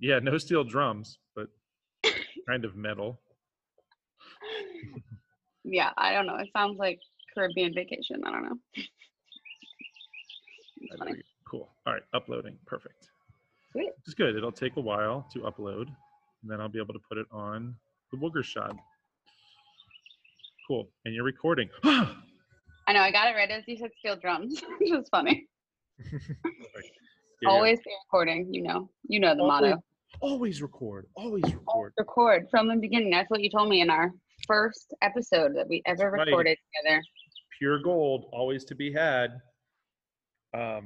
Yeah, no steel drums, but kind of metal. Yeah, I don't know. It sounds like Caribbean vacation. I don't know. It's That'd funny. be Cool. All right, uploading. Perfect. Sweet. It's good. It'll take a while to upload, and then I'll be able to put it on the Wooger shot. Cool. And you're recording. I know. I got it right as you said steel drums, which is funny. Yeah, yeah. Always be recording. You know. You know the Always motto. Always record. Always record. Record from the beginning. That's what you told me in our first episode that we ever Right. recorded together. Pure gold, always to be had. Um,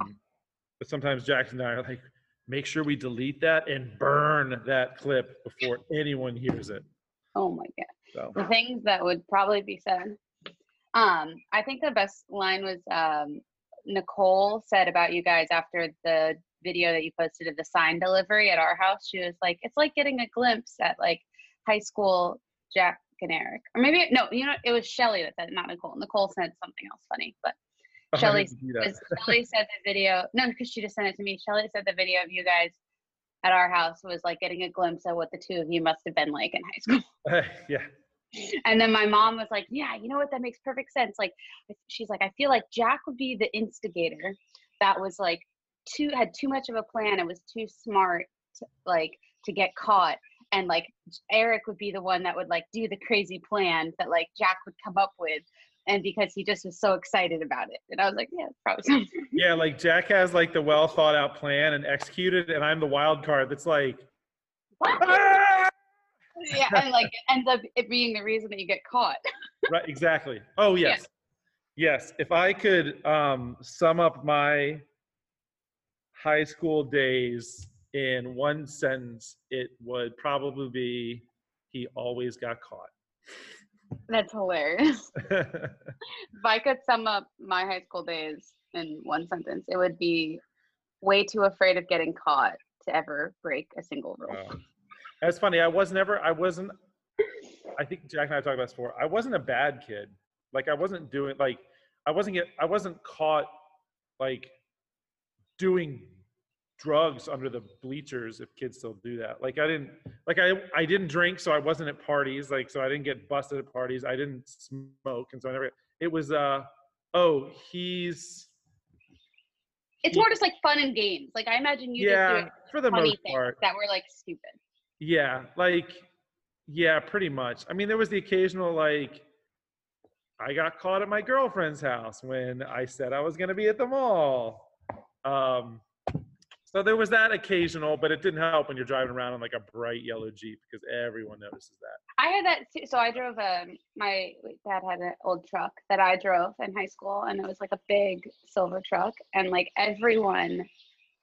but sometimes Jackson and I are like, make sure we delete that and burn that clip before anyone hears it. Oh my god. So the things that would probably be said. Um, I think the best line was um, Nicole said about you guys after the video that you posted of the sign delivery at our house. She was like, "It's like getting a glimpse at like high school Jack and Eric." Or maybe no, you know, it was Shelly that said, not Nicole. Nicole said something else funny, but oh, I Shelley didn't see that. was- Shelly said the video. No, because she just sent it to me. Shelly said the video of you guys at our house was like getting a glimpse of what the two of you must have been like in high school. Uh, yeah. And then my mom was like, "Yeah, you know what? That makes perfect sense." Like, she's like, "I feel like Jack would be the instigator that was like too had too much of a plan. It was too smart, to, like to get caught." And like Eric would be the one that would like do the crazy plan that like Jack would come up with, and because he just was so excited about it. And I was like, "Yeah, probably. Yeah, like Jack has like the well thought out plan and executed, and I'm the wild card that's like, "Ah!" yeah, and like it ends up it being the reason that you get caught. right, exactly. Oh Yeah. yes, yes. If I could um, sum up my high school days in one sentence, it would probably be he always got caught. That's hilarious. if I could sum up my high school days in one sentence, it would be way too afraid of getting caught to ever break a single rule. Wow. That's funny. I was never. I wasn't. I think Jack and I talked about this before. I wasn't a bad kid. Like I wasn't doing like I wasn't get. I wasn't caught like doing drugs under the bleachers if kids still do that. Like I didn't. Like I I didn't drink, so I wasn't at parties. Like so I didn't get busted at parties. I didn't smoke, and so I never. It was uh oh he's It's more just like fun and games. Like I imagine you just yeah doing for the funny most part. that were like stupid. Yeah, like yeah, pretty much. I mean, there was the occasional like I got caught at my girlfriend's house when I said I was going to be at the mall. Um so there was that occasional, but it didn't help when you're driving around in like a bright yellow Jeep because everyone notices that. I had that. So I drove a, my dad had an old truck that I drove in high school and it was like a big silver truck and like everyone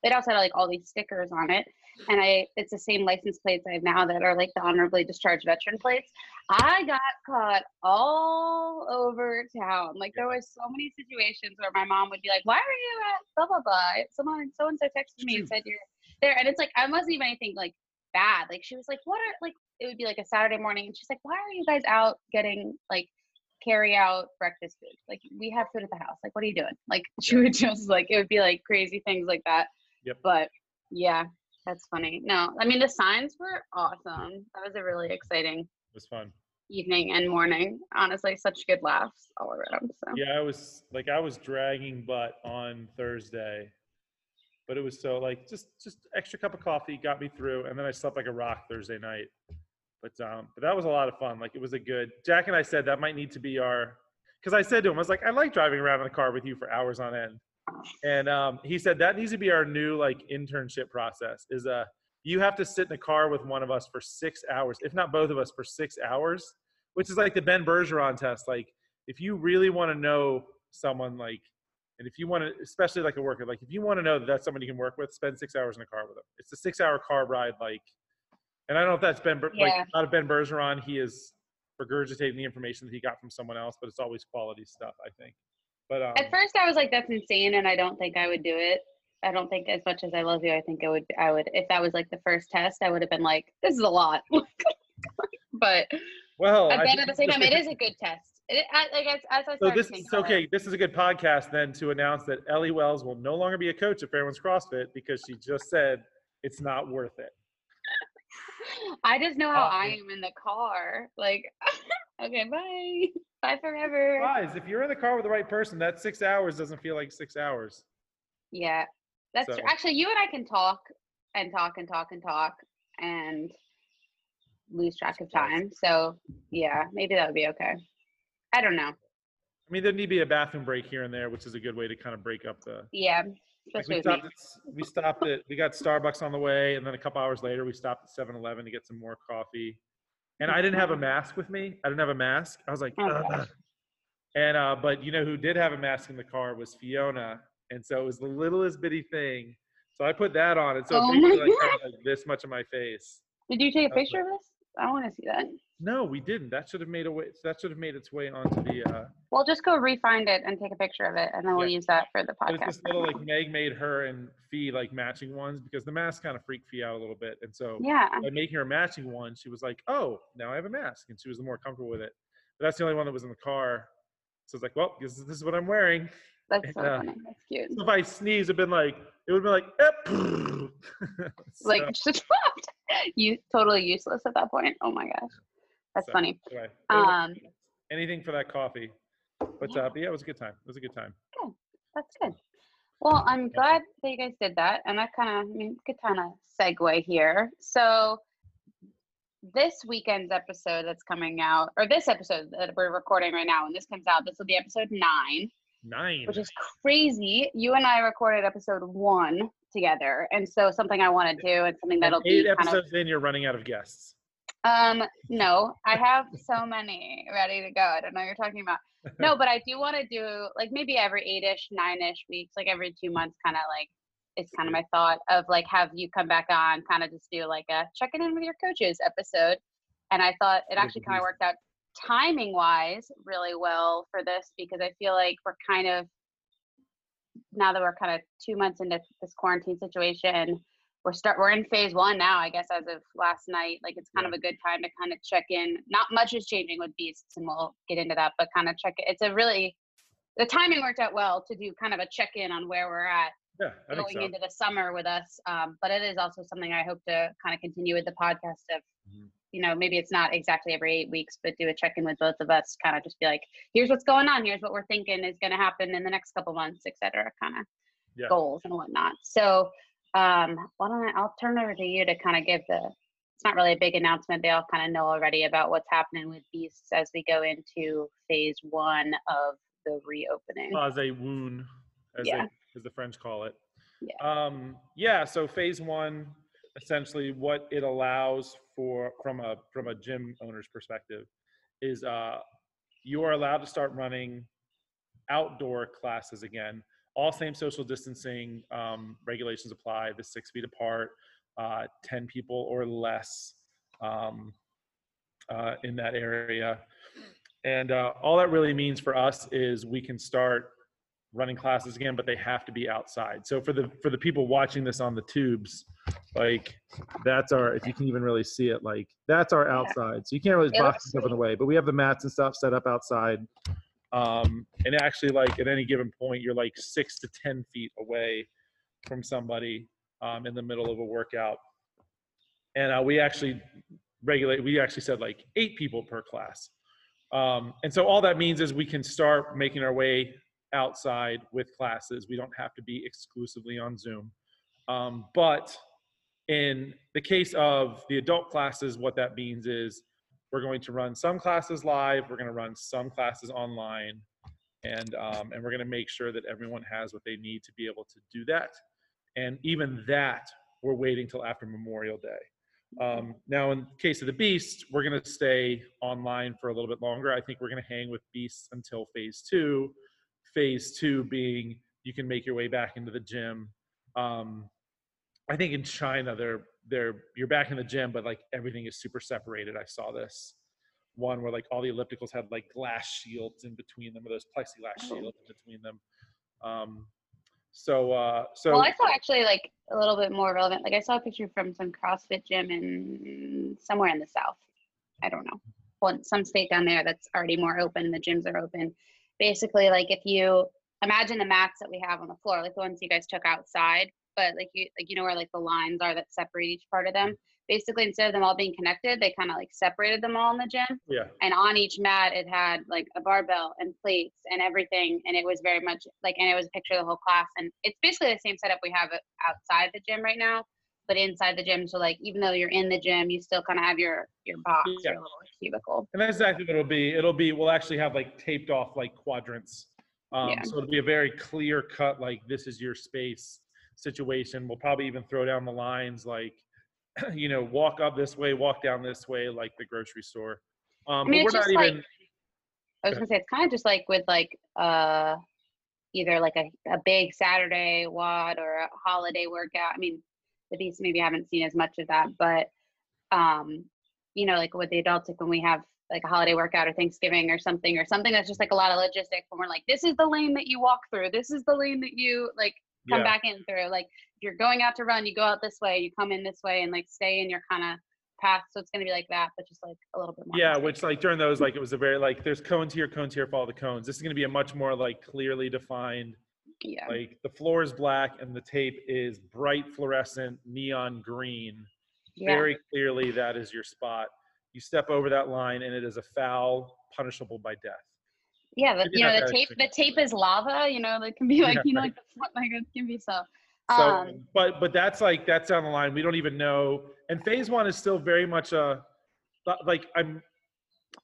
it also had like all these stickers on it and I it's the same license plates I have now that are like the honorably discharged veteran plates. I got caught all over town. Like there was so many situations where my mom would be like, "Why are you at blah blah blah?" Someone so and so texted me and said you're there, and it's like I wasn't even anything like bad. Like she was like, "What are like?" It would be like a Saturday morning, and she's like, "Why are you guys out getting like carry out breakfast food? Like we have food at the house. Like what are you doing?" Like she would just like it would be like crazy things like that. Yep. But yeah, that's funny. No, I mean the signs were awesome. That was a really exciting It was fun. evening and morning. Honestly, such good laughs all around. So Yeah, I was like I was dragging butt on Thursday, but it was so like just just extra cup of coffee got me through, and then I slept like a rock Thursday night. But um, but that was a lot of fun. Like it was a good. Jack and I said that might need to be our, because I said to him, I was like, I like driving around in the car with you for hours on end, and um, he said that needs to be our new like internship process. Is uh you have to sit in a car with one of us for six hours, if not both of us for six hours, which is like the Ben Bergeron test. Like if you really want to know someone like and if you want to especially like a worker like if you want to know that that's someone you can work with spend six hours in a car with them it's a six hour car ride like and i don't know if that's ben Yeah. like not a ben bergeron he is regurgitating the information that he got from someone else but it's always quality stuff i think but um, at first I was like, "That's insane," and I don't think I would do it. I don't think as much as I love you, I think I would. I would if that was like the first test, I would have been like, "This is a lot." but well but then at the same time, it is a good test. It, I, like as, as I so this is about it- okay this is a good podcast then to announce that ellie wells will no longer be a coach at fairwinds crossfit because she just said it's not worth it I just know how Uh, I am in the car. Like, okay, bye. Bye forever. Guys, if you're in the car with the right person, that six hours doesn't feel like six hours. Yeah, that's true. Actually, you and I can talk and talk and talk and talk and lose track of time. So, yeah, maybe that would be okay. I don't know. I mean, there need to be a bathroom break here and there, which is a good way to kind of break up the. Yeah, Like we stopped. At, we stopped at. We got Starbucks on the way, and then a couple hours later, we stopped at 7-Eleven to get some more coffee. And I didn't have a mask with me. I didn't have a mask. I was like, Oh, "Ugh." and uh, but you know who did have a mask in the car was Fiona, and so it was the littlest bitty thing. So I put that on, and so Oh basically like, like this much of my face. Did you take a picture of this? I want to see that. No, we didn't. That should have made a way. That should have made its way onto the. Uh, We'll just go refind it and take a picture of it, and then we'll Yeah. use that for the podcast. this little like Meg made her and Fee like matching ones because the mask kind of freaked Fee out a little bit, and so yeah. by making her a matching one, she was like, "Oh, now I have a mask," and she was more comfortable with it. But that's the only one that was in the car, so it's like, "Well, this is, this is what I'm wearing." That's so Yeah. funny. That's cute. So if I sneeze, it'd been like it would be like, "Ep." So, Like just you totally useless at that point. Oh my gosh. That's So, funny. anyway, Um anything for that coffee. But Yeah. uh, but yeah, it was a good time. It was a good time. Okay. That's good. Well, I'm glad that you guys did that. And that kind of I mean good kind of segue here. So this weekend's episode that's coming out, or this episode that we're recording right now, when this comes out, this will be episode nine. Nine. which is crazy. You and I recorded episode one together, and so something I want to do and something that'll eight be kind of. episodes in, you're running out of guests. Um, no, I have so many ready to go. I don't know what you're talking about. No, but I do want to do like maybe every eight-ish, nine-ish weeks, like every two months, kind of like it's kind of my thought of like have you come back on, kind of just do like a checking in with your coaches episode. And I thought it actually kind of worked out timing wise really well for this because I feel like we're kind of now that we're kind of two months into this quarantine situation, we're start we're in phase one now, I guess, as of last night. Like it's kind Yeah. of a good time to kind of check in. Not much is changing with beasts, and we'll get into that, but kind of check it. It's a really the timing worked out well to do kind of a check in on where we're at Yeah, going so. into the summer with us. Um, but it is also something I hope to kind of continue with the podcast of, Mhm. you know, maybe it's not exactly every eight weeks, but do a check in with both of us, kind of just be like, here's what's going on, here's what we're thinking is going to happen in the next couple months, et cetera, kind of Yeah. goals and whatnot. So, um, why don't I, I'll turn over to you to kind of give the, it's not really a big announcement. They all kind of know already about what's happening with Beasts as we go into phase one of the reopening. Cause a wound, as, Yeah. they, as the French call it. Yeah. Um, yeah. So phase one, essentially, what it allows for from a from a gym owner's perspective, is uh, you are allowed to start running outdoor classes again. All same social distancing um, regulations apply. The six feet apart, uh, ten people or less um, uh, in that area. And uh, all that really means for us is we can start running classes again, but they have to be outside. So for the for the people watching this on the tubes, like that's our if you can even really see it, like that's our outside. So you can't really box yourself in the way, but we have the mats and stuff set up outside. Um, and actually, like at any given point, you're like six to ten feet away from somebody um, in the middle of a workout. And uh, we actually regulate. We actually said like eight people per class. Um, and so all that means is we can start making our way outside with classes. We don't have to be exclusively on Zoom. Um, but in the case of the adult classes, what that means is we're going to run some classes live, we're going to run some classes online, and um, and we're going to make sure that everyone has what they need to be able to do that. And even that, we're waiting till after Memorial Day. Um, now, in case of the Beast, we're going to stay online for a little bit longer. I think we're going to hang with Beasts until phase two. Phase two being you can make your way back into the gym. Um, I think in China, they're they're you're back in the gym, but like everything is super separated. I saw this one where like all the ellipticals had like glass shields in between them, or those plexiglass Oh. shields in between them. Um, so uh, so well, I saw actually like a little bit more relevant. Like I saw a picture from some CrossFit gym in somewhere in the south. I don't know. Well, some state down there that's already more open. The gyms are open. Basically, like if you imagine the mats that we have on the floor, like the ones you guys took outside, but like you like you know where like the lines are that separate each part of them. basically instead of them all being connected, they kind of like separated them all in the gym. Yeah. And on each mat, it had like a barbell and plates and everything. And it was very much like, and it was a picture of the whole class. And it's basically the same setup we have outside the gym right now, but inside the gym. So like, even though you're in the gym, you still kind of have your your box, Yeah. your little cubicle. And that's exactly what it'll be. It'll be, we'll actually have like taped off like quadrants. Um, Yeah. So it'll be a very clear cut, like this is your space situation. We'll probably even throw down the lines like, you know, walk up this way, walk down this way, like the grocery store. Um, I mean, but it's we're not just like- even, I was gonna say it's kind of just like with like uh either like a, a big Saturday WOD or a holiday workout. I mean, the beasts maybe haven't seen as much of that, but um, you know, like with the adults, like when we have like a holiday workout or Thanksgiving or something, or something that's just like a lot of logistics when we're like, this is the lane that you walk through, this is the lane that you like come yeah. back in through. Like if you're going out to run, you go out this way, you come in this way and like stay in your kind of path. So it's gonna be like that, but just like a little bit more. Yeah, which like during those, like it was a very like there's cones here, cones here, follow the cones. This is gonna be a much more like clearly defined. yeah. Like the floor is black and the tape is bright fluorescent neon green. yeah. Very clearly, that is your spot. You step over that line, and it is a foul, punishable by death. Yeah, the, you know the tape. The tape is lava. You know, that can be like Yeah, you know right. like like it can be so. So, Um, but but that's like that's down the line. We don't even know. And phase one is still very much a like I'm.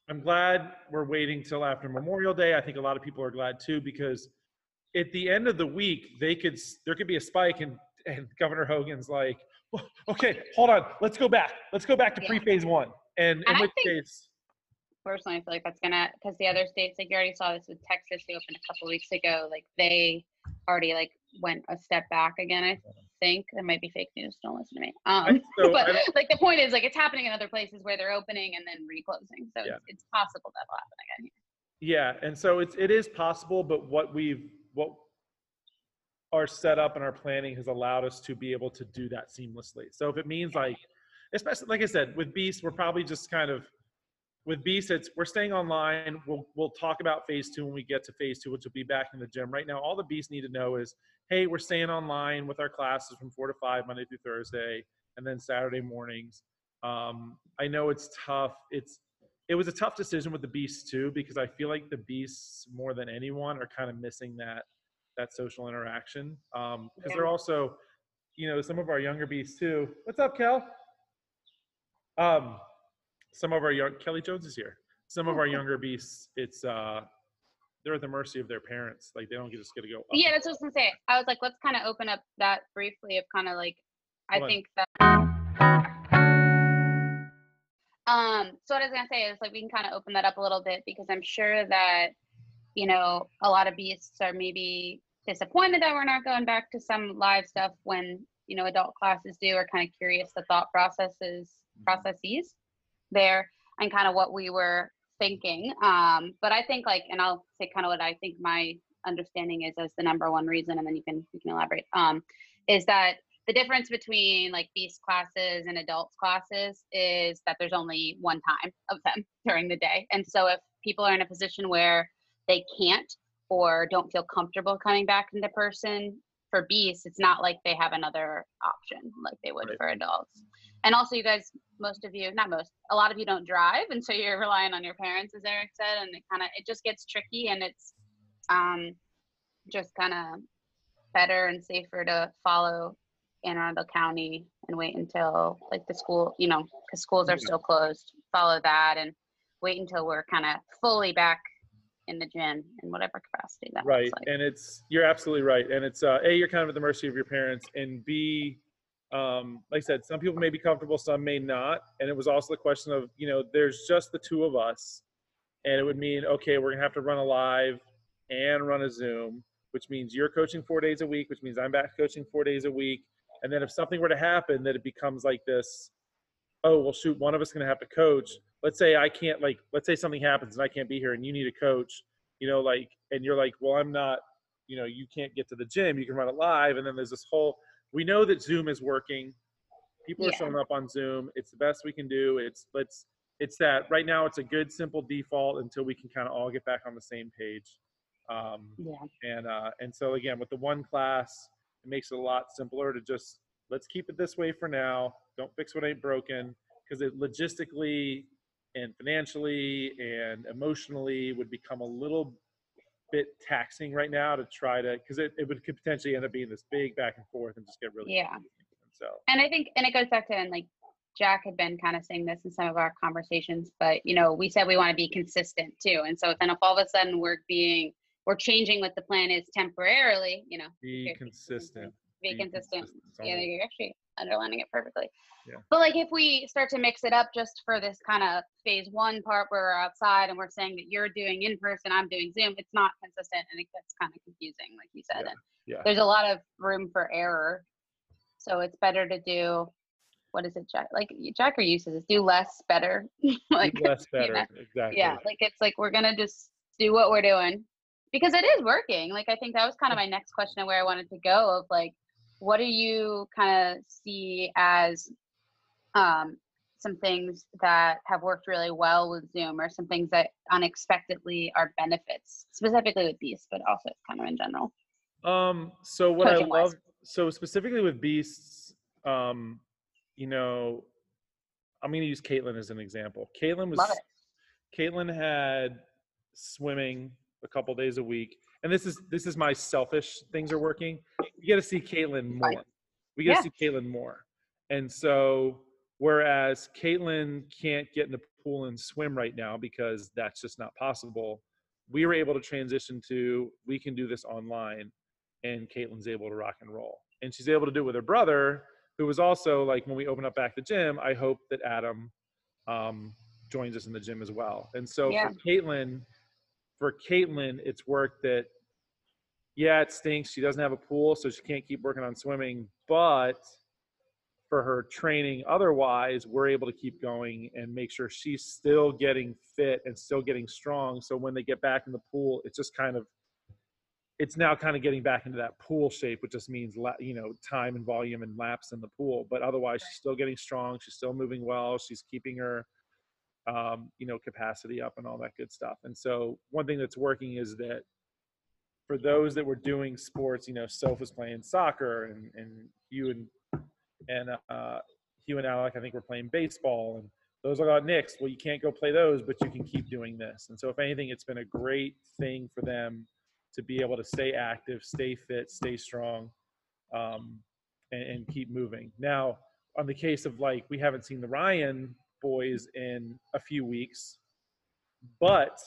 I'm glad we're waiting till after Memorial Day. I think a lot of people are glad too because at the end of the week they could there could be a spike and and Governor Hogan's like, "Well, okay, hold on, let's go back. Let's go back to Yeah. pre-phase one. And in And I which think- case, personally, I feel like that's gonna because the other states, like you already saw this with Texas, they opened a couple weeks ago. Like they already like went a step back again. I think that might be fake news. Don't listen to me. Um, so but like the point is, like it's happening in other places where they're opening and then reclosing. So Yeah. it's, it's possible that'll happen again. Yeah, and so it's it is possible, but what we've what our setup and our planning has allowed us to be able to do that seamlessly. So if it means like, especially like I said, with Beast, we're probably just kind of with Beast, it's we're staying online. We'll we'll talk about phase two when we get to phase two, which will be back in the gym. Right now, all the Beasts need to know is, hey, we're staying online with our classes from four to five Monday through Thursday, and then Saturday mornings. Um, I know it's tough. It's it was a tough decision with the beasts too because i feel like the beasts more than anyone are kind of missing that that social interaction um because Yeah. they're also you know some of our younger beasts too what's up kel um some of our young kelly jones is here some of Oh, our younger beasts it's uh they're at the mercy of their parents like they don't get just get to go up Yeah, that's what I was gonna say. I was like, let's kind of open up that briefly of kind of like, I Hold on. think that. Um, so what I was gonna say is like we can kind of open that up a little bit because I'm sure that, you know, a lot of beasts are maybe disappointed that we're not going back to some live stuff when you know adult classes do, or kind of curious the thought processes processes there and kind of what we were thinking. Um, but I think like, and I'll say kind of what I think my understanding is as the number one reason, and then you can you can elaborate. Um, is that the difference between like beast classes and adults classes is that there's only one time of them during the day, and so if people are in a position where they can't or don't feel comfortable coming back into person for beasts, it's not like they have another option like they would Right. for adults. And also, you guys, most of you, not most, a lot of you don't drive, and so you're relying on your parents, as Eric said, and it kind of it just gets tricky, and it's um just kind of better and safer to follow Anne Arundel County and wait until like the school, you know, because schools are Yeah. still closed. Follow that and wait until we're kind of fully back in the gym in whatever capacity that right like. and it's you're absolutely right and it's uh a you're kind of at the mercy of your parents and b um like i said some people may be comfortable some may not and it was also the question of you know there's just the two of us and it would mean okay we're gonna have to run a live and run a zoom which means you're coaching four days a week which means i'm back coaching four days a week and then if something were to happen that it becomes like this oh well shoot one of us is going to have to coach let's say i can't like let's say something happens and i can't be here and you need a coach you know like and you're like well i'm not you know you can't get to the gym you can run it live and then there's this whole we know that zoom is working. People are showing up on zoom. It's the best we can do. It's let's it's that right now it's a good simple default until we can kind of all get back on the same page. Um, yeah. and uh, and so again with the one class it makes it a lot simpler to just let's keep it this way for now. Don't fix what ain't broken. Because it logistically and financially and emotionally would become a little bit taxing right now to try to because it, it would could potentially end up being this big back and forth and just get really Yeah. confusing. So and I think, and it goes back to, and like Jack had been kind of saying this in some of our conversations, but you know, we said we want to be consistent too. And so then if all of a sudden we're being, we're changing what the plan is temporarily, you know, be consistent. Be consistent. It's Yeah, you're actually underlining it perfectly. Yeah. But like if we start to mix it up just for this kind of phase one part where we're outside and we're saying that you're doing in person, I'm doing Zoom, it's not consistent and it gets kind of confusing, like you said. Yeah, And yeah. There's a lot of room for error. So it's better to do what is it, Jack? Like Jack or uses is do less better. like Do less you better. know, Exactly. yeah, like it's like we're gonna just do what we're doing because it is working. Like I think that was kind of my next question of where I wanted to go of like, what do you kind of see as um, some things that have worked really well with Zoom, or some things that unexpectedly are benefits, specifically with Beast, but also kind of in general. Um, so what I love, so specifically with beasts, um, you know, I'm going to use Caitlin as an example. Caitlin was. Caitlin had swimming a couple days a week, and this is this is my selfish things are working. We got to see Caitlin more. We got to see Caitlin more, and so whereas Caitlin can't get in the pool and swim right now because that's just not possible, we were able to transition to we can do this online and Caitlin's able to rock and roll. And she's able to do it with her brother, who was also like when we open up back the gym, I hope that Adam um, joins us in the gym as well. And so Yeah. for Caitlin, for Caitlin, it's work that yeah, it stinks. She doesn't have a pool, so she can't keep working on swimming, but for her training otherwise, we're able to keep going and make sure she's still getting fit and still getting strong. So when they get back in the pool, it's just kind of it's now kind of getting back into that pool shape, which just means you know time and volume and laps in the pool. But otherwise, she's still getting strong. She's still moving well. She's keeping her um, you know capacity up and all that good stuff. And so one thing that's working is that for those that were doing sports, you know, Soph was playing soccer, and and Hugh and and uh, Hugh and Alec, I think, were playing baseball, and those are got Knicks. Well, you can't go play those, but you can keep doing this. And so, if anything, it's been a great thing for them to be able to stay active, stay fit, stay strong, um, and, and keep moving. Now, on the case of like, we haven't seen the Ryan boys in a few weeks, but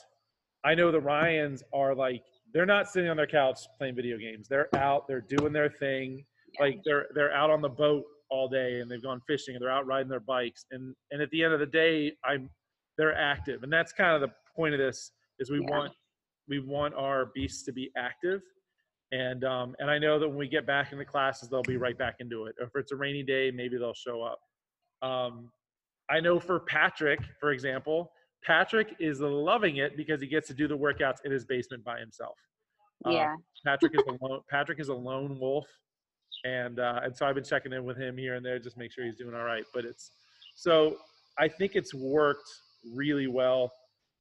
I know the Ryans are like, they're not sitting on their couch playing video games. They're out, they're doing their thing. Like they're they're out on the boat all day and they've gone fishing and they're out riding their bikes. And and at the end of the day, I'm they're active. And that's kind of the point of this is we Yeah. want we want our beasts to be active. And um, and I know that when we get back into classes, they'll be right back into it. If it's a rainy day, maybe they'll show up. Um, I know for Patrick, for example, Patrick is loving it because he gets to do the workouts in his basement by himself. Uh, Yeah. Patrick is a lone, Patrick is a lone wolf, and uh, and so I've been checking in with him here and there, just make sure he's doing all right. But it's so I think it's worked really well.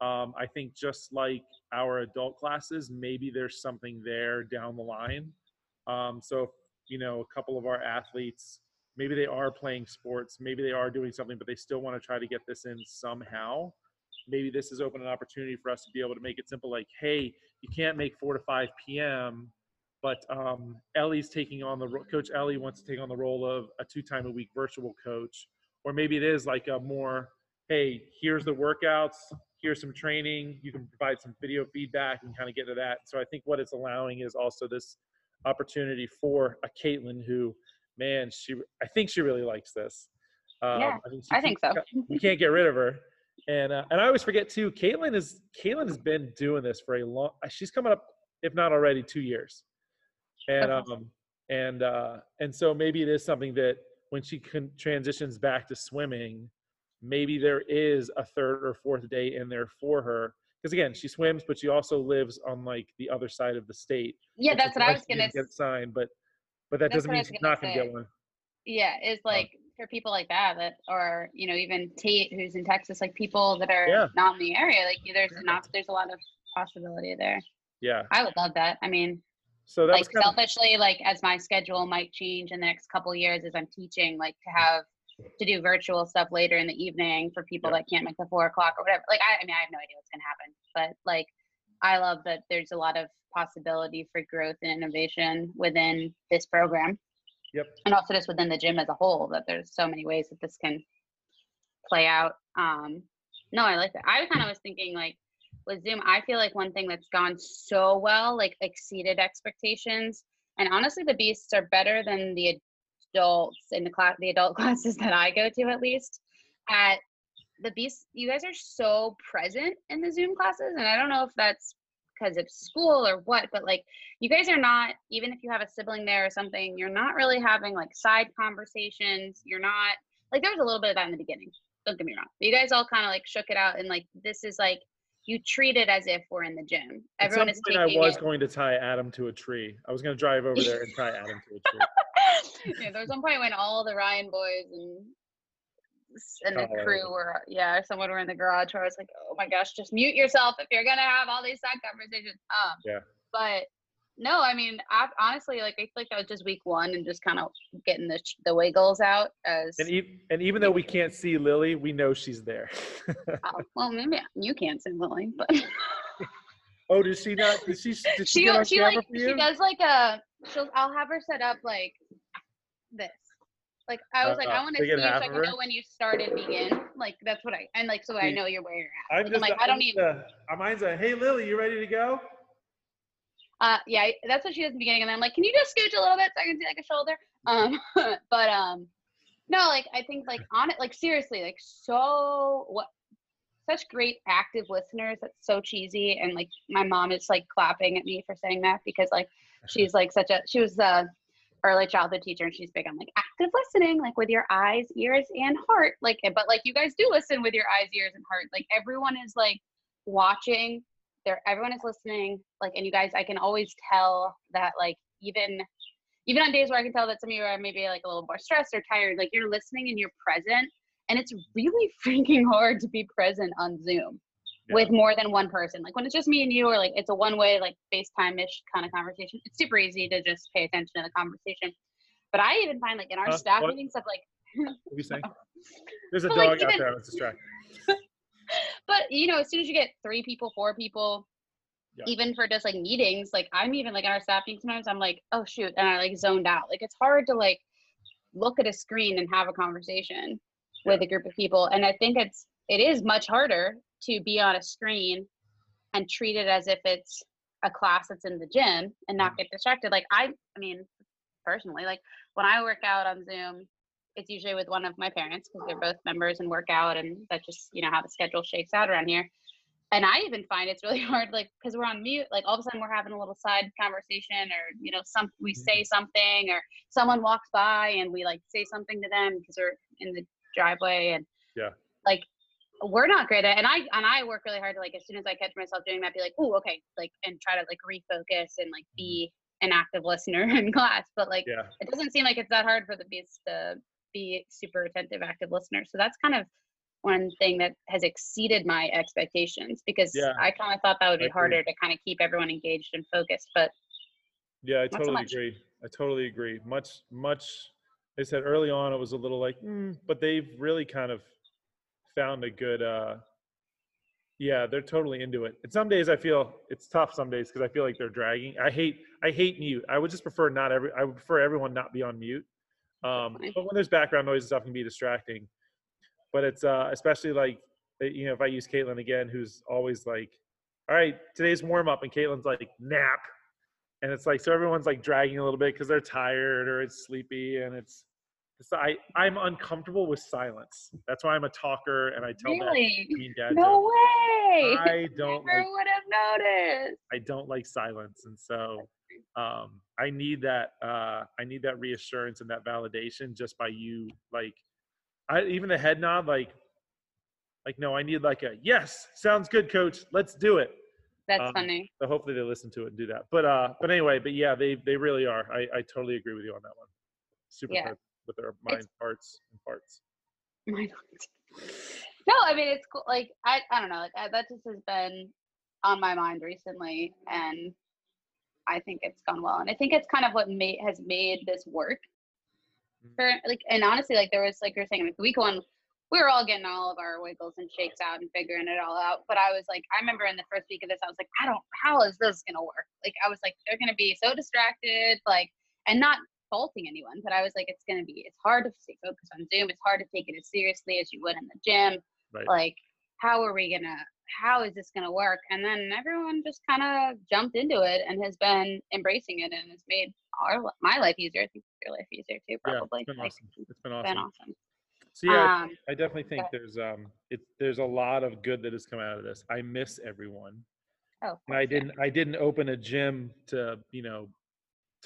Um, I think just like our adult classes, maybe there's something there down the line. Um, so you know, a couple of our athletes, maybe they are playing sports, maybe they are doing something, but they still want to try to get this in somehow. Maybe this is open an opportunity for us to be able to make it simple, like, hey, you can't make 4 to 5 p.m but um, Ellie's taking on the coach. Ellie wants to take on the role of a two-time a week virtual coach, or maybe it is like a more, hey, here's the workouts, here's some training. You can provide some video feedback and kind of get to that. So I think what it's allowing is also this opportunity for a Caitlin who, man, she I think she really likes this. Um, Yeah, I think, she I think so. we can't get rid of her. And uh, and I always forget too. Caitlin is Caitlin has been doing this for a long. She's coming up, if not already, two years. And Okay. um and uh and so maybe it is something that when she can transitions back to swimming, maybe there is a third or fourth day in there for her. Because again, she swims, but she also lives on like the other side of the state. Yeah, that's what I was gonna. get signed, but but that That's doesn't mean she's not gonna get one. Yeah, it's like for people like that that or you know even Tate who's in Texas, like people that are Yeah. not in the area, like there's Yeah. not there's a lot of possibility there. Yeah. I would love that. I mean, So that like kind of, selfishly, like as my schedule might change in the next couple years as I'm teaching, like to have to do virtual stuff later in the evening for people Yeah. that can't make the four o'clock or whatever. Like I, I mean, I have no idea what's gonna happen, but like I love that there's a lot of possibility for growth and innovation within this program. Yep. And also just within the gym as a whole, that there's so many ways that this can play out. Um, no, I like that. I kind of was thinking like with Zoom, I feel like one thing that's gone so well, like exceeded expectations. And honestly, the beasts are better than the adults in the class, the adult classes that I go to, at least. At the beasts, you guys are so present in the Zoom classes, and I don't know if that's because of school or what, but like you guys are not, even if you have a sibling there or something, you're not really having like side conversations. You're not like there was a little bit of that in the beginning. Don't get me wrong. But you guys all kind of like shook it out, and like this is like you treat it as if we're in the gym. Everyone is taking I was it. going to tie Adam to a tree. I was going to drive over there and tie Adam to a tree. yeah, there was one point when all the Ryan boys and and the crew were yeah, someone were in the garage where I was like, oh my gosh, just mute yourself if you're gonna have all these side conversations. Um, Yeah. But no, I mean, I, honestly, like I feel like that was just week one and just kind of getting the the wiggles out as And, e- and even though we can't see Lily, we know she's there. oh, well, maybe you can't sing Lily, but oh, did she not? Did she? Did she, she she like she does like a she'll I'll have her set up like this. Like I was like, Uh, I want to see so I can know when you start and begin. Like that's what I and like so I know you're where you're at. I'm Like, just. I'm like, I don't need uh, uh, mine's a. Hey, Lily, you ready to go? uh yeah, that's what she does in the beginning, and then I'm like, Can you just scooch a little bit so I can see like a shoulder? Um but um no, like I think like on it like seriously, like so what such great active listeners. That's so cheesy. And like my mom is like clapping at me for saying that because like she's like such a she was a early childhood teacher and she's big on like active listening, like with your eyes, ears, and heart. Like eh, but like you guys do listen with your eyes, ears, and heart. Like everyone is like watching. They're everyone is listening. Like and you guys I can always tell that like even even on days where I can tell that some of you are maybe like a little more stressed or tired, like you're listening and you're present. And it's really freaking hard to be present on Zoom Yeah. with more than one person. Like when it's just me and you, or like it's a one way, like FaceTime ish kind of conversation, it's super easy to just pay attention to the conversation. But I even find like in our Huh? staff What? meetings, stuff like, What are you saying? There's a dog like, out even- there. I was distracted. but you know, as soon as you get three people, four people, Yeah. even for just like meetings, like I'm even like in our staff meetings sometimes I'm like, oh shoot, and I like zoned out. Like it's hard to like look at a screen and have a conversation with a group of people. And I think it's it is much harder to be on a screen and treat it as if it's a class that's in the gym and not mm. get distracted. Like I I mean, personally, like when I work out on Zoom, it's usually with one of my parents because they're both members and work out and that's just, you know, how the schedule shakes out around here. And I even find it's really hard, like, because we're on mute, like all of a sudden we're having a little side conversation or, you know, some, we mm. say something or someone walks by and we like say something to them because they're in the driveway and Yeah. like we're not great at and I and I work really hard to like as soon as I catch myself doing that, be like, oh, okay, like and try to like refocus and like be an active listener in class. But like Yeah. it doesn't seem like it's that hard for the beats to be super attentive, active listeners. So that's kind of one thing that has exceeded my expectations because Yeah. I kind of thought that would be harder to kind of keep everyone engaged and focused. But Yeah, I Not so totally agree. I totally agree. Much, much. They said early on it was a little like, mm, but they've really kind of found a good. uh Yeah, they're totally into it. And some days I feel it's tough. Some days because I feel like they're dragging. I hate. I hate mute. I would just prefer not every. I would prefer everyone not be on mute. Um, but when there's background noise and stuff, can be distracting. But it's uh especially like uh, you know if I use Caitlin again, who's always like, all right, today's warm up, and Caitlin's like nap and it's like so everyone's like dragging a little bit because they're tired or it's sleepy and it's I I'm uncomfortable with silence. That's why I'm a talker and I tell that really, mean dad no way! I don't Never like would have noticed. I don't like silence and so um I need that uh I need that reassurance and that validation just by you like I even the head nod like like no I need like a yes sounds good coach let's do it That's Um, funny. so hopefully they listen to it and do that. But uh, but anyway, but yeah, they they really are. I I totally agree with you on that one. Super Yeah. present with their mind, hearts, and parts. My no, I mean it's cool. Like I, I don't know. Like I, that just has been on my mind recently, and I think it's gone well, and I think it's kind of what made has made this work. Mhm. For like, and honestly, like there was like you're saying, like the week one, we were all getting all of our wiggles and shakes out and figuring it all out. But I was like, I remember in the first week of this, I was like, I don't, how is this gonna work? Like I was like, they're gonna be so distracted, like, and not faulting anyone, but I was like, it's gonna be, it's hard to stay focused on Zoom. It's hard to take it as seriously as you would in the gym. Right. Like, how are we gonna? How is this gonna work? And then everyone just kind of jumped into it and has been embracing it, and has made our my life easier. I think your life easier too, Yeah, probably. it's been Like, awesome. It's been it's been awesome. awesome. So yeah, Um, I definitely think but- there's um it there's a lot of good that has come out of this. I miss everyone. oh, And I didn't I didn't open a gym to, you know,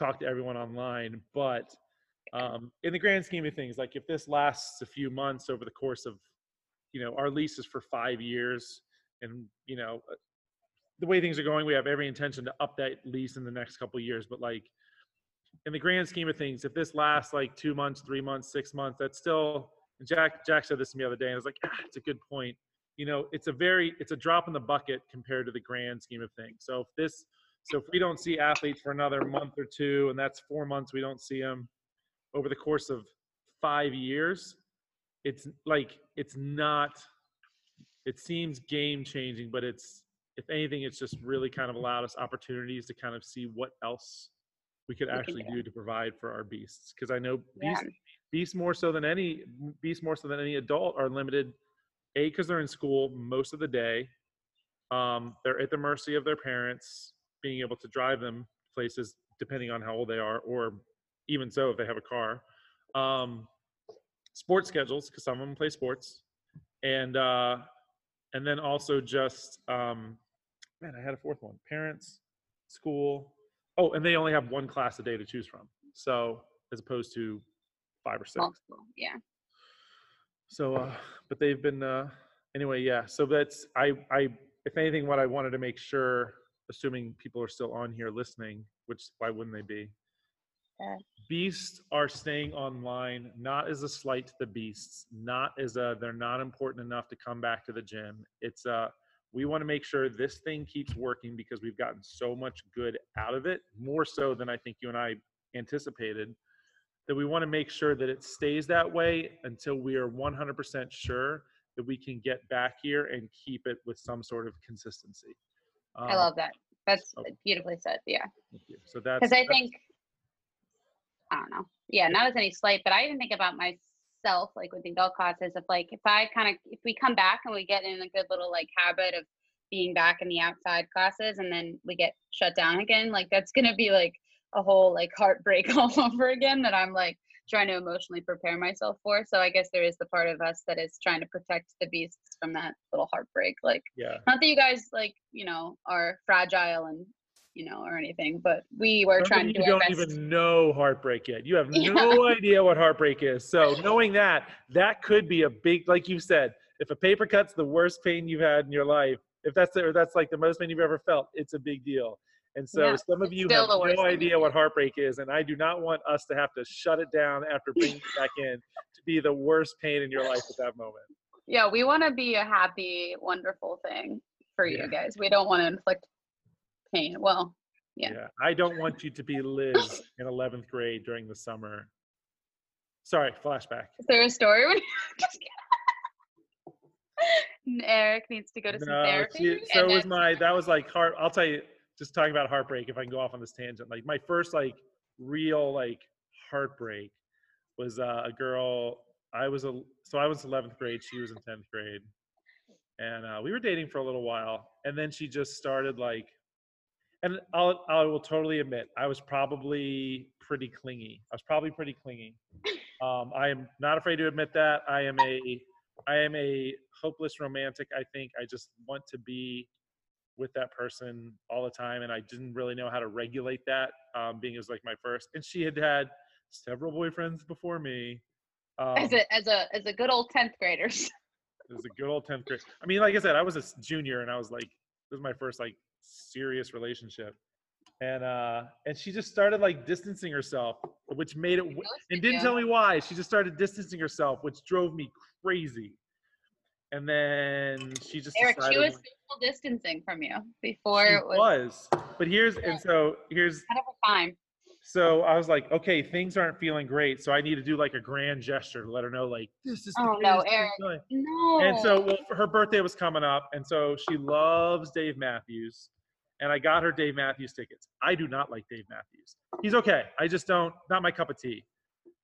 talk to everyone online, but um in the grand scheme of things, like if this lasts a few months over the course of, you know, our lease is for 5 years and, you know, uh, the way things are going, we have every intention to up that lease in the next couple of years, but like in the grand scheme of things, if this lasts like 2 months, 3 months, 6 months, that's still and Jack Jack said this to me the other day and I was like, ah, it's a good point. You know it's a very it's a drop in the bucket compared to the grand scheme of things. So if this so if we don't see athletes for another month or two and that's four months we don't see them over the course of five years it's like it's not it seems game changing but it's if anything it's just really kind of allowed us opportunities to kind of see what else we could actually do. to provide for our beasts because i know Yeah. beasts beasts more so than any beasts more so than any adult are limited a because they're in school most of the day um, they're at the mercy of their parents being able to drive them places depending on how old they are or even so if they have a car um, sports schedules because some of them play sports and uh, and then also just um, man i had a fourth one parents school oh and they only have one class a day to choose from so as opposed to five or six multiple. Yeah. so, uh, but they've been, uh, anyway, yeah. So that's, I, I, if anything, what I wanted to make sure, assuming people are still on here listening, which why wouldn't they be? Yeah. Beasts are staying online, not as a slight to the beasts, not as a, they're not important enough to come back to the gym. It's, uh, we want to make sure this thing keeps working because we've gotten so much good out of it, more so than I think you and I anticipated that we want to make sure that it stays that way until we are 100% sure that we can get back here and keep it with some sort of consistency. I Um, love that. That's so- beautifully said. Yeah. thank you. So that's Because I that's- think, I don't know. Yeah, not as any slight, but I even think about myself, like with the adult classes, of like if I kind of if we come back and we get in a good little like habit of being back in the outside classes, and then we get shut down again, like that's gonna be like a whole like heartbreak all over again that I'm like trying to emotionally prepare myself for. So I guess there is the part of us that is trying to protect the beasts from that little heartbreak. Like yeah. not that you guys like you know are fragile and you know or anything, but we were trying to you do don't best. even know heartbreak yet. You have Yeah. no idea what heartbreak is. So knowing that, that could be a big, like you said, if a paper cut's the worst pain you've had in your life, if that's the, or that's like the most pain you've ever felt, it's a big deal. And so Yeah, some of you have no idea what heartbreak is, and I do not want us to have to shut it down after bringing it back in to be the worst pain in your life at that moment. Yeah, we want to be a happy, wonderful thing for Yeah. you guys. We don't want to inflict pain. Well, Yeah. Yeah. I don't want you to be Liz in 11th grade during the summer. Sorry, flashback. is there a story when. Eric needs to go to some therapy? see, so was my that was like heart. I'll tell you, just talking about heartbreak. If I can go off on this tangent, like my first like real like heartbreak was uh, a girl. I was a so I was 11th grade. She was in 10th grade, and uh, we were dating for a little while. And then she just started like, and I'll I will totally admit I was probably pretty clingy. I was probably pretty clingy. Um, I am not afraid to admit that. I am a I am a hopeless romantic. I think I just want to be with that person all the time, and I didn't really know how to regulate that. Um, being as like my first, and she had had several boyfriends before me. Um, as a as a as a good old tenth graders. it was a good old 10th grade. I mean, like I said, I was a junior and I was like, this was my first like serious relationship. And uh and she just started like distancing herself, which made it w- and didn't tell me why. She just started distancing herself, which drove me crazy. And then she just Eric, she was social distancing from you before she it was, was. But here's and so here's kind of a time. so I was like, okay, things aren't feeling great, so I need to do like a grand gesture to let her know like this is. Oh, no, Eric. No. And so well, her birthday was coming up, and so she loves Dave Matthews, and I got her Dave Matthews tickets. I do not like Dave Matthews. He's okay. I just don't. Not my cup of tea.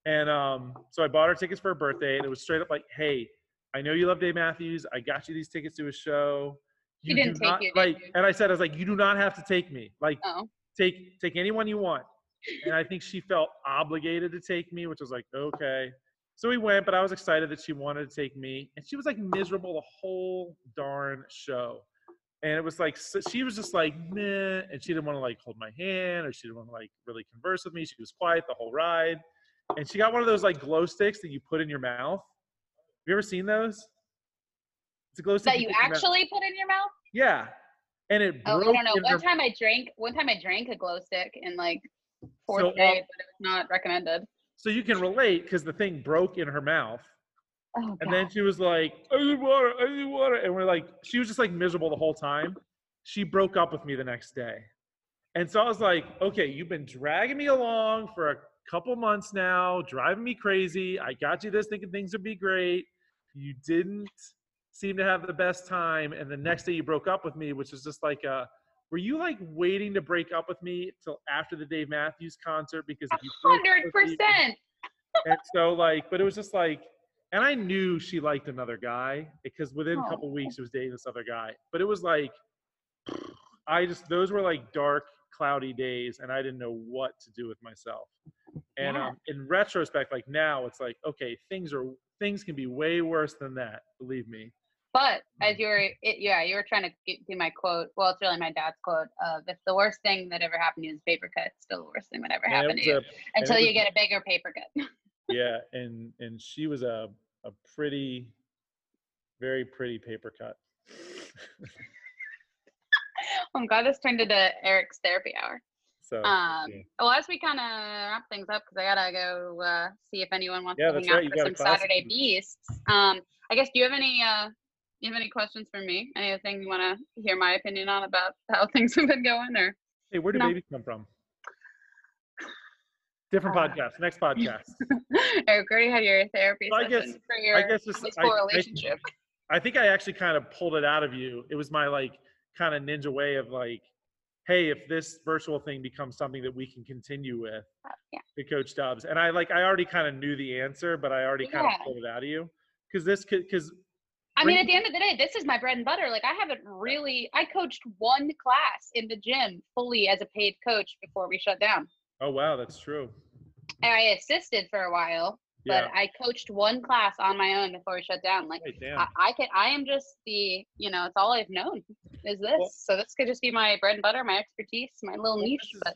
And um, so I bought her tickets for her birthday, and it was straight up like, "Hey, I know you love Dave Matthews. I got you these tickets to his show. He didn't take not, you, did like." you? And I said, "I was like, you do not have to take me. Like, oh. take take anyone you want." And I think she felt obligated to take me, which was like, okay. So we went, but I was excited that she wanted to take me, and she was like miserable the whole darn show. And it was like so she was just like meh, and she didn't want to like hold my hand or she didn't want to like really converse with me. She was quiet the whole ride, and she got one of those like glow sticks that you put in your mouth. Have you ever seen those? It's a glow stick That you put in your mouth. actually put in your mouth? yeah, and it Oh, I don't know. One her time I drank. One time I drank a glow stick in like fourth So, grade, but it was not recommended. so you can relate because the thing broke in her mouth. Oh And then she was like, I need water, I need water. And we're like, she was just like miserable the whole time. She broke up with me the next day. And so I was like, okay, you've been dragging me along for a couple months now, driving me crazy. I got you this thinking things would be great. You didn't seem to have the best time. And the next day you broke up with me, which was just like a, were you like waiting to break up with me till after the Dave Matthews concert? Because you hundred percent. and so like but it was just like and i knew she liked another guy because within a Oh. couple weeks she was dating this other guy but it was like i just those were like dark cloudy days and i didn't know what to do with myself and Yeah. um, in retrospect like now it's like okay things are things can be way worse than that believe me But Mm. as you were, it, yeah, you were trying to get, do my quote. Well, it's really my dad's quote of if the worst thing that ever happened to you is paper cut, it's still the worst thing that ever happened to you a- until you get a bigger paper cut. yeah and and she was a a pretty very pretty paper cut I'm glad this turned into Eric's therapy hour. So Um, yeah. well, as we kind of wrap things up, because I gotta go uh, see if anyone wants Yeah, to hang out right, you for some Saturday beasts. Um, I guess. Do you have any? Uh, you have any questions for me? Anything you want to hear my opinion on about how things have been going, or? Hey, where do No. babies come from? Different Uh, podcast. Next podcast. Eric, already had your therapy I guess- for your I guess it's, high I, school I- relationship. I think I actually kind of pulled it out of you. It was my like kind of ninja way of like, hey, if this virtual thing becomes something that we can continue with, Uh, yeah. to Coach Dubs, and I like I already kind of knew the answer, but I already kind of pulled it out of you because this could because I mean, at the end of the day, this is my bread and butter. Like, I haven't really. I coached one class in the gym fully as a paid coach before we shut down. oh wow, that's true. And I assisted for a while, but Yeah. I coached one class on my own before we shut down. Like, damn. I, I can. I am just the. You know, it's all I've known is this. Well- so this could just be my bread and butter, my expertise, my little niche. is- But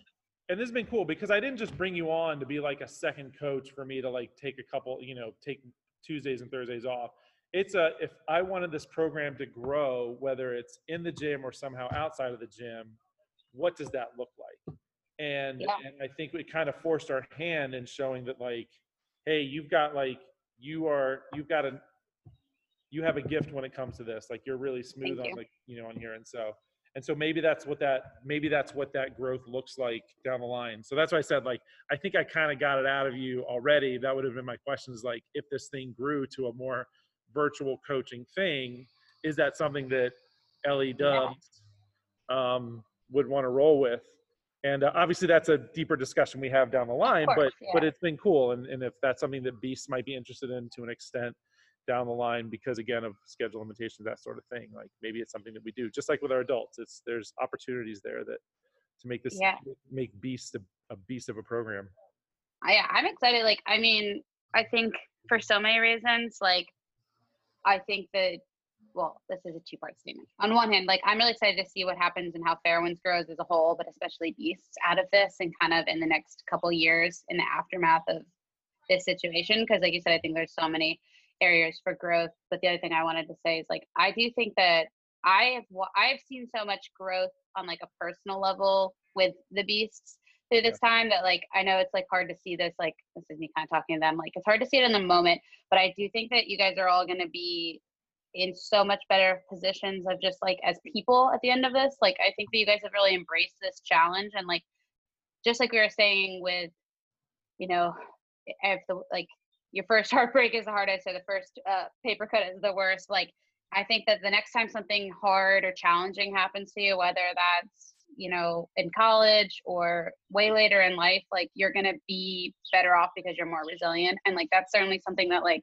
and this has been cool because I didn't just bring you on to be like a second coach for me to like take a couple, you know, take Tuesdays and Thursdays off. It's a if I wanted this program to grow, whether it's in the gym or somehow outside of the gym, what does that look like? And Yeah. and I think we kind of forced our hand in showing that like, hey, you've got like you are you've got a you have a gift when it comes to this. Like you're really smooth Thank on you. like you know on here, and so and so maybe that's what that maybe that's what that growth looks like down the line so that's why i said like i think i kind of got it out of you already that would have been my questions like if this thing grew to a more virtual coaching thing is that something that ellie dubs um, would want to roll with and uh, obviously that's a deeper discussion we have down the line but course, but yeah. it's been cool and, and if that's something that beasts might be interested in to an extent down the line because again of schedule limitations that sort of thing like maybe it's something that we do just like with our adults it's there's opportunities there that to make this Yeah. make beast a, a beast of a program I, yeah, I'm excited. Like, I mean, I think for so many reasons, like, I think that, well, this is a two part statement. On one hand, like, I'm really excited to see what happens and how Fairwinds grows as a whole, but especially Beasts out of this and kind of in the next couple years in the aftermath of this situation. Because, like you said, I think there's so many areas for growth. But the other thing I wanted to say is, like, I do think that I have I've seen so much growth on like a personal level with the Beasts through this time that like I know it's like hard to see this like this is me kind of talking to them like it's hard to see it in the moment but I do think that you guys are all going to be in so much better positions of just like as people at the end of this. Like I think that you guys have really embraced this challenge and like just like we were saying with, you know, if the like your first heartbreak is the hardest or the first uh, paper cut is the worst. Like I think that the next time something hard or challenging happens to you, whether that's you know in college or way later in life, like you're gonna be better off because you're more resilient. And like that's certainly something that like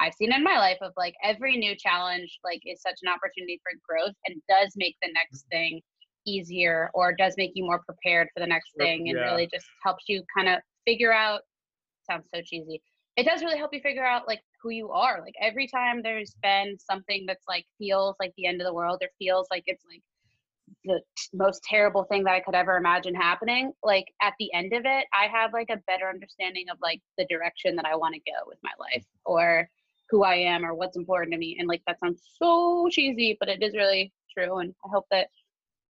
I've seen in my life of like every new challenge like is such an opportunity for growth and does make the next mm-hmm. thing easier or does make you more prepared for the next thing and yeah. really just helps you kind of figure out sounds so cheesy it does really help you figure out like who you are like every time there's been something that's like feels like the end of the world or feels like it's like the t- most terrible thing that i could ever imagine happening like at the end of it i have like a better understanding of like the direction that i want to go with my life mm. or who i am or what's important to me and like that sounds so cheesy but it is really true and i hope that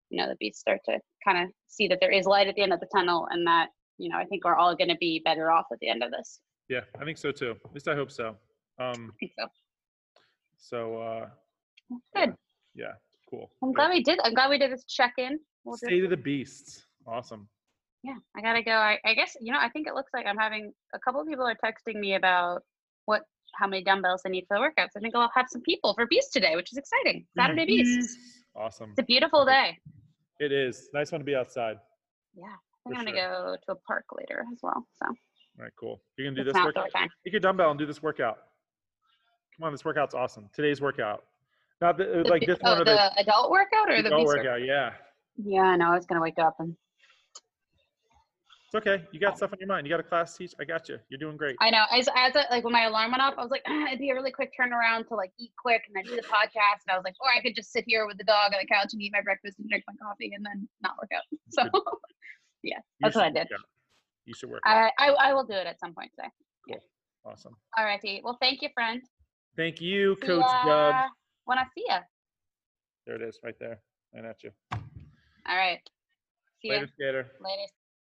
you know the beasts start to kind of see that there is light at the end of the tunnel and that you know i think we're all going to be better off at the end of this Yeah, I think so too. At least I hope so. Um, I think so. so uh, Good. yeah, cool. I'm glad we did. I'm glad we did this check in. We'll State of the beasts. Awesome. yeah, I gotta go. I, I guess you know. I think it looks like I'm having a couple of people are texting me about what how many dumbbells I need for the workouts. I think I'll have some people for Beast today, which is exciting. Saturday mm-hmm. Beast. Awesome. It's a beautiful day. It is. Nice one to be outside. Yeah, I I'm gonna go to a park later as well. So All right, cool. You're gonna do it's this workout. Take your dumbbell and do this workout. Come on, this workout's awesome. Today's workout. Not the, uh, The like this oh, one or the, the, adult workout or the adult Beast workout. Yeah. Yeah, I know. I was gonna wake up and It's okay. You got stuff on your mind. You got a class to teach. I got you. You're doing great. I know. As as a, like when my alarm went off, I was like, "Ah, it'd be a really quick turnaround to like eat quick and then do the podcast. And I was like, or I could just sit here with the dog on the couch and eat my breakfast and drink my coffee and then not work out. So yeah, that's what I did. You should work. out. I, I I will do it at some point today. Cool. Awesome. All righty. Well, thank you, friend. Thank you, See Coach Dub. ya When I see ya. There it is, right there. And at you. All right. See ya. Later, skater. Later.